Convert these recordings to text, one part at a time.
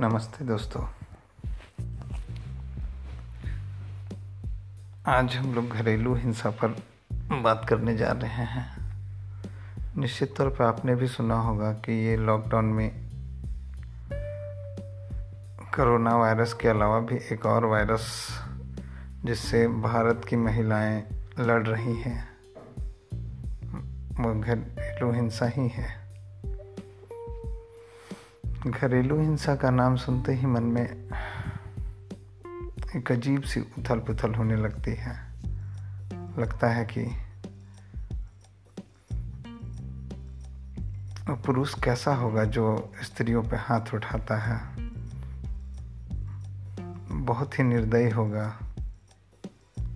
नमस्ते दोस्तों। आज हम लोग घरेलू हिंसा पर बात करने जा रहे हैं। निश्चित तौर पर आपने भी सुना होगा कि ये लॉकडाउन में कोरोना वायरस के अलावा भी एक और वायरस जिससे भारत की महिलाएँ लड़ रही हैं। वो घरेलू हिंसा ही है। घरेलू हिंसा का नाम सुनते ही मन में एक अजीब सी उथल पुथल होने लगती है। लगता है कि पुरुष कैसा होगा जो स्त्रियों पे हाथ उठाता है। बहुत ही निर्दयी होगा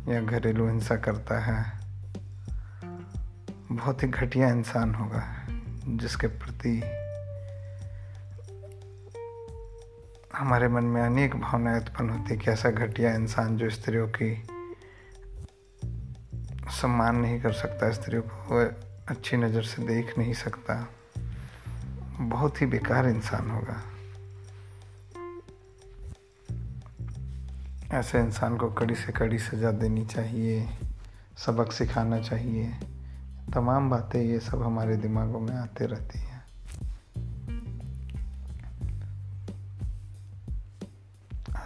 या घरेलू हिंसा करता है। बहुत ही घटिया इंसान होगा जिसके प्रति हमारे मन में अनेक भावनाएँ उत्पन्न होती कि ऐसा घटिया इंसान जो स्त्रियों की सम्मान नहीं कर सकता, स्त्रियों को अच्छी नज़र से देख नहीं सकता, बहुत ही बेकार इंसान होगा। ऐसे इंसान को कड़ी से कड़ी सजा देनी चाहिए, सबक सिखाना चाहिए, तमाम बातें ये सब हमारे दिमागों में आते रहती हैं।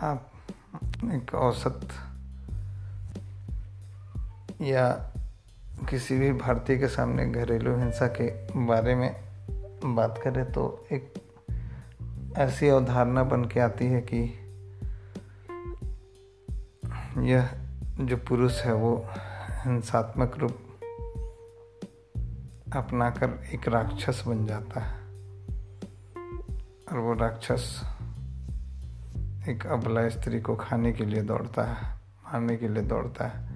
आप एक औसत या किसी भी भारतीय के सामने घरेलू हिंसा के बारे में बात करें तो एक ऐसी अवधारणा बन के आती है कि यह जो पुरुष है वो हिंसात्मक रूप अपनाकर एक राक्षस बन जाता है। और वो राक्षस एक अबला स्त्री को खाने के लिए दौड़ता है, मारने के लिए दौड़ता है।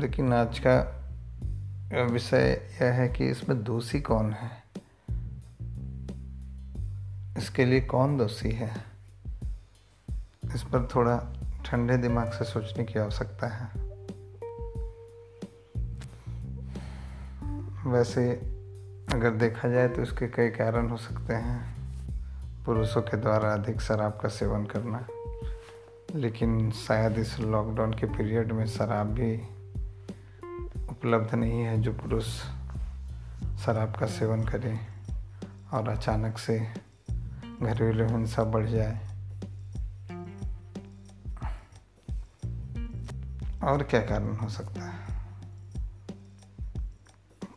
लेकिन आज का विषय यह है कि इसमें दोषी कौन है? इसके लिए कौन दोषी है? इस पर थोड़ा ठंडे दिमाग से सोचने की आवश्यकता है। वैसे अगर देखा जाए तो इसके कई कारण हो सकते हैं। पुरुषों के द्वारा अधिक शराब का सेवन करना, लेकिन शायद इस लॉकडाउन के पीरियड में शराब भी उपलब्ध नहीं है जो पुरुष शराब का सेवन करें और अचानक से घरेलू हिंसा बढ़ जाए। और क्या कारण हो सकता है?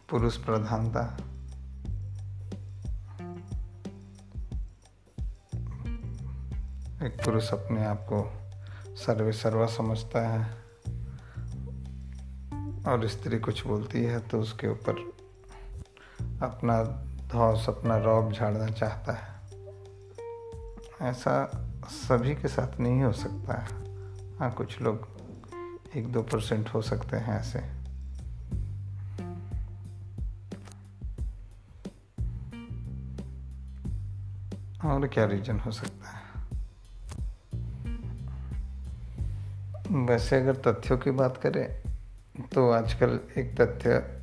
पुरुष प्रधानता एक पुरुष अपने आप को सर्वे सर्वा समझता है और स्त्री कुछ बोलती है तो उसके ऊपर अपना धौस, अपना रौब झाड़ना चाहता है। ऐसा सभी के साथ नहीं हो सकता है। हाँ कुछ लोग एक दो परसेंट हो सकते हैं ऐसे। और क्या रीजन हो सकता है? वैसे अगर तथ्यों की बात करें तो आजकल एक तथ्य,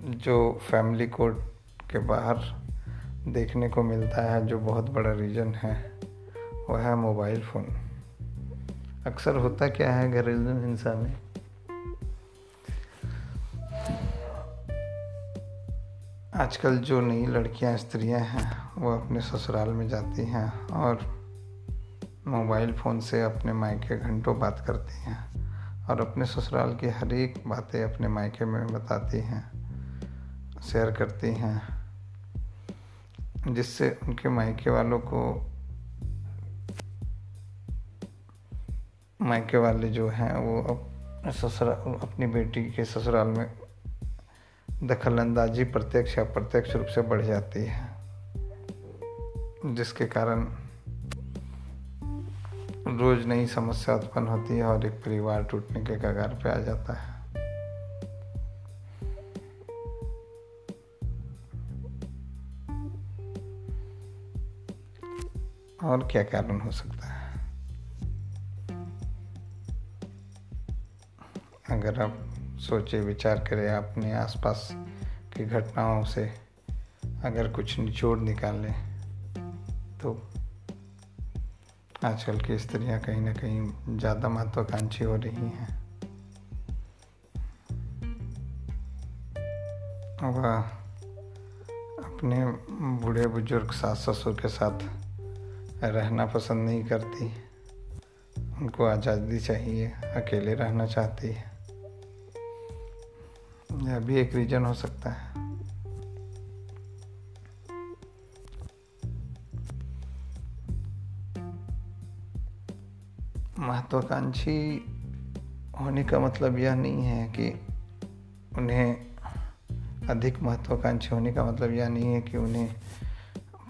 जो फैमिली कोर्ट के बाहर देखने को मिलता है, जो बहुत बड़ा रीज़न है, वह है मोबाइल फ़ोन अक्सर होता क्या है घरेलू हिंसा में? आजकल जो नई लड़कियाँ, स्त्रियाँ हैं, वो अपने ससुराल में जाती हैं और मोबाइल फ़ोन से अपने मायके घंटों बात करती हैं और अपने ससुराल की हर एक बातें अपने मायके में बताती हैं शेयर करती हैं, जिससे उनके मायके वालों को, मायके वाले जो हैं वो अब ससुराल अपनी बेटी के ससुराल में दखल अंदाजी प्रत्यक्ष या प्रत्यक्ष रूप से बढ़ जाती है, जिसके कारण रोज नई समस्या उत्पन्न होती है और एक परिवार टूटने के कगार पे आ जाता है। और क्या कारण हो सकता है? अगर आप सोचे, विचार करें, अपने आसपास की घटनाओं से अगर कुछ निचोड़ निकालें तो आजकल की स्त्रियाँ कहीं ना कहीं ज़्यादा महत्वाकांक्षी हो रही हैं। वह अपने बूढ़े बुज़ुर्ग सास ससुर के साथ रहना पसंद नहीं करती। उनको आज़ादी चाहिए, अकेले रहना चाहती है। यह भी एक रीज़न हो सकता है। महत्वाकांक्षी होने का मतलब यह नहीं है कि उन्हें अधिक महत्वाकांक्षी होने का मतलब यह नहीं है कि उन्हें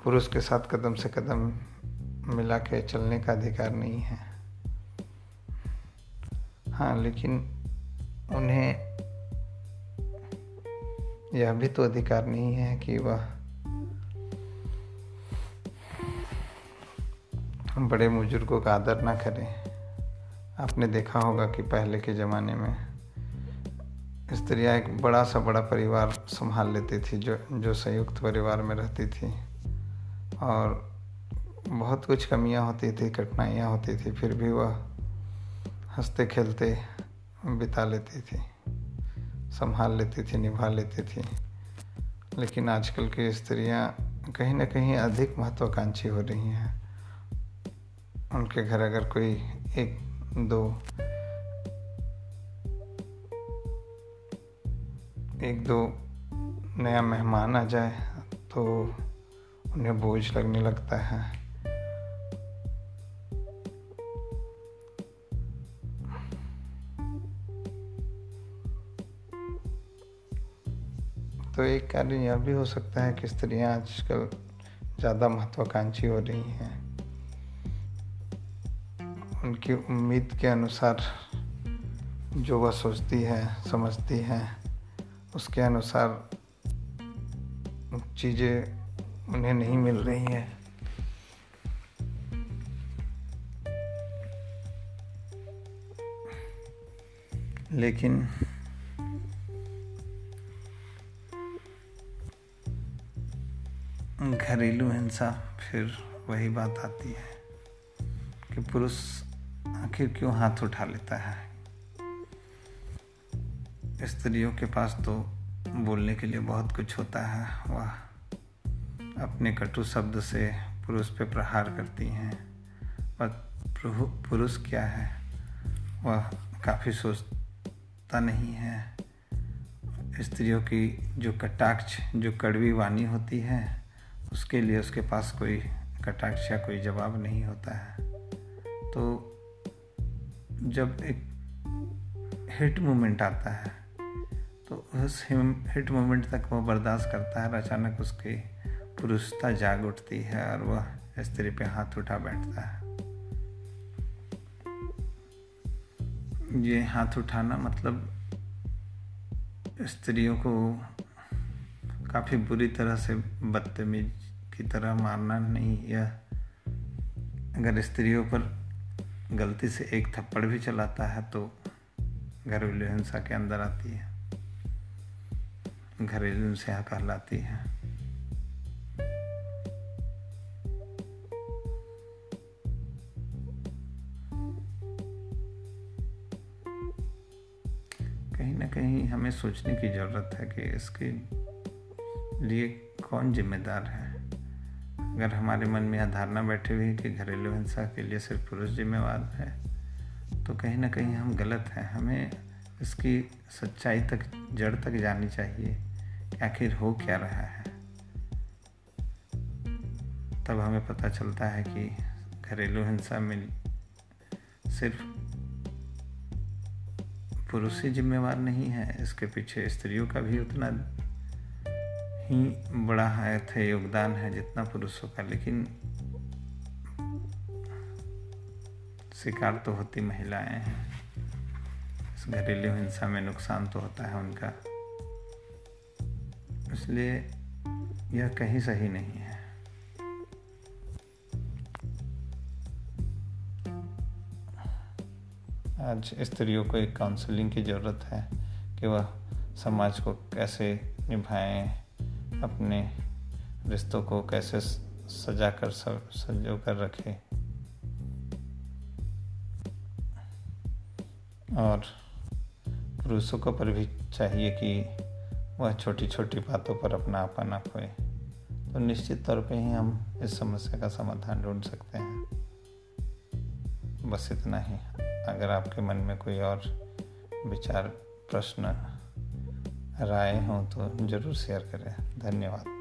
पुरुष के साथ कदम से कदम मिला के चलने का अधिकार नहीं है। हाँ लेकिन उन्हें यह भी तो अधिकार नहीं है कि वह बड़े बुज़ुर्गों का आदर ना करें। आपने देखा होगा कि पहले के ज़माने में स्त्रियाँ एक बड़ा सा बड़ा परिवार संभाल लेती थी, जो जो संयुक्त परिवार में रहती थी। और बहुत कुछ कमियाँ होती थी, कठिनाइयाँ होती थी, फिर भी वह हँसते खेलते बिता लेती थी, संभाल लेती थी, निभा लेती थी। लेकिन आजकल की स्त्रियाँ कहीं ना कहीं अधिक महत्वाकांक्षी हो रही हैं। उनके घर अगर कोई एक दो। एक दो नया मेहमान आ जाए तो उन्हें बोझ लगने लगता है। तो एक कारण यह भी हो सकता है कि स्त्रियाँ आजकल ज़्यादा महत्वाकांक्षी हो रही हैं। उनकी उम्मीद के अनुसार जो वह सोचती है, समझती है, उसके अनुसार चीज़ें उन्हें नहीं मिल रही हैं। लेकिन घरेलू हिंसा फिर वही बात आती है कि पुरुष आखिर क्यों हाथ उठा लेता है? स्त्रियों के पास तो बोलने के लिए बहुत कुछ होता है। वह, अपने कटु शब्द से पुरुष पे प्रहार करती हैं। पर पुरुष क्या है? वह काफ़ी सोचता नहीं है। स्त्रियों की जो कटाक्ष, जो कड़वी वाणी होती है, उसके लिए उसके पास कोई कटाक्ष या कोई जवाब नहीं होता है। तो जब एक हिट मोमेंट आता है तो उस हिट मोमेंट तक वो बर्दाश्त करता है और अचानक उसकी पुरुषता जाग उठती है और वह स्त्री पे हाथ उठा बैठता है। ये हाथ उठाना मतलब स्त्रियों को काफ़ी बुरी तरह से बदतमीज की तरह मारना नहीं, यह अगर स्त्रियों पर गलती से एक थप्पड़ भी चलाता है तो घरेलू हिंसा के अंदर आती है। घरेलू हिंसा कहलाती है। कहीं ना कहीं हमें सोचने की ज़रूरत है कि इसके लिए कौन जिम्मेदार है। अगर हमारे मन में यह धारणा बैठी हुई है कि घरेलू हिंसा के लिए सिर्फ़ पुरुष जिम्मेवार है तो कहीं ना कहीं हम गलत हैं। हमें इसकी सच्चाई तक, जड़ तक जानी चाहिए कि आखिर हो क्या रहा है। तब हमें पता चलता है कि घरेलू हिंसा में सिर्फ़ पुरुष ही जिम्मेवार नहीं है, इसके पीछे स्त्रियों का भी उतना ही बड़ा है, योगदान है जितना पुरुषों का, लेकिन शिकार तो होती महिलाएँ हैं। इस घरेलू हिंसा में नुकसान तो होता है उनका। इसलिए यह कहीं सही नहीं है। आज स्त्रियों को एक काउंसलिंग की ज़रूरत है कि वह समाज को कैसे निभाएँ अपने रिश्तों को कैसे सजा कर सजो कर रखे। और पुरुषों को पर भी चाहिए कि वह छोटी छोटी बातों पर अपना आपा ना खोए। तो निश्चित तौर पे ही हम इस समस्या का समाधान ढूंढ सकते हैं। बस इतना ही। अगर आपके मन में कोई और विचार, प्रश्न, राय हो तो ज़रूर शेयर करें। धन्यवाद।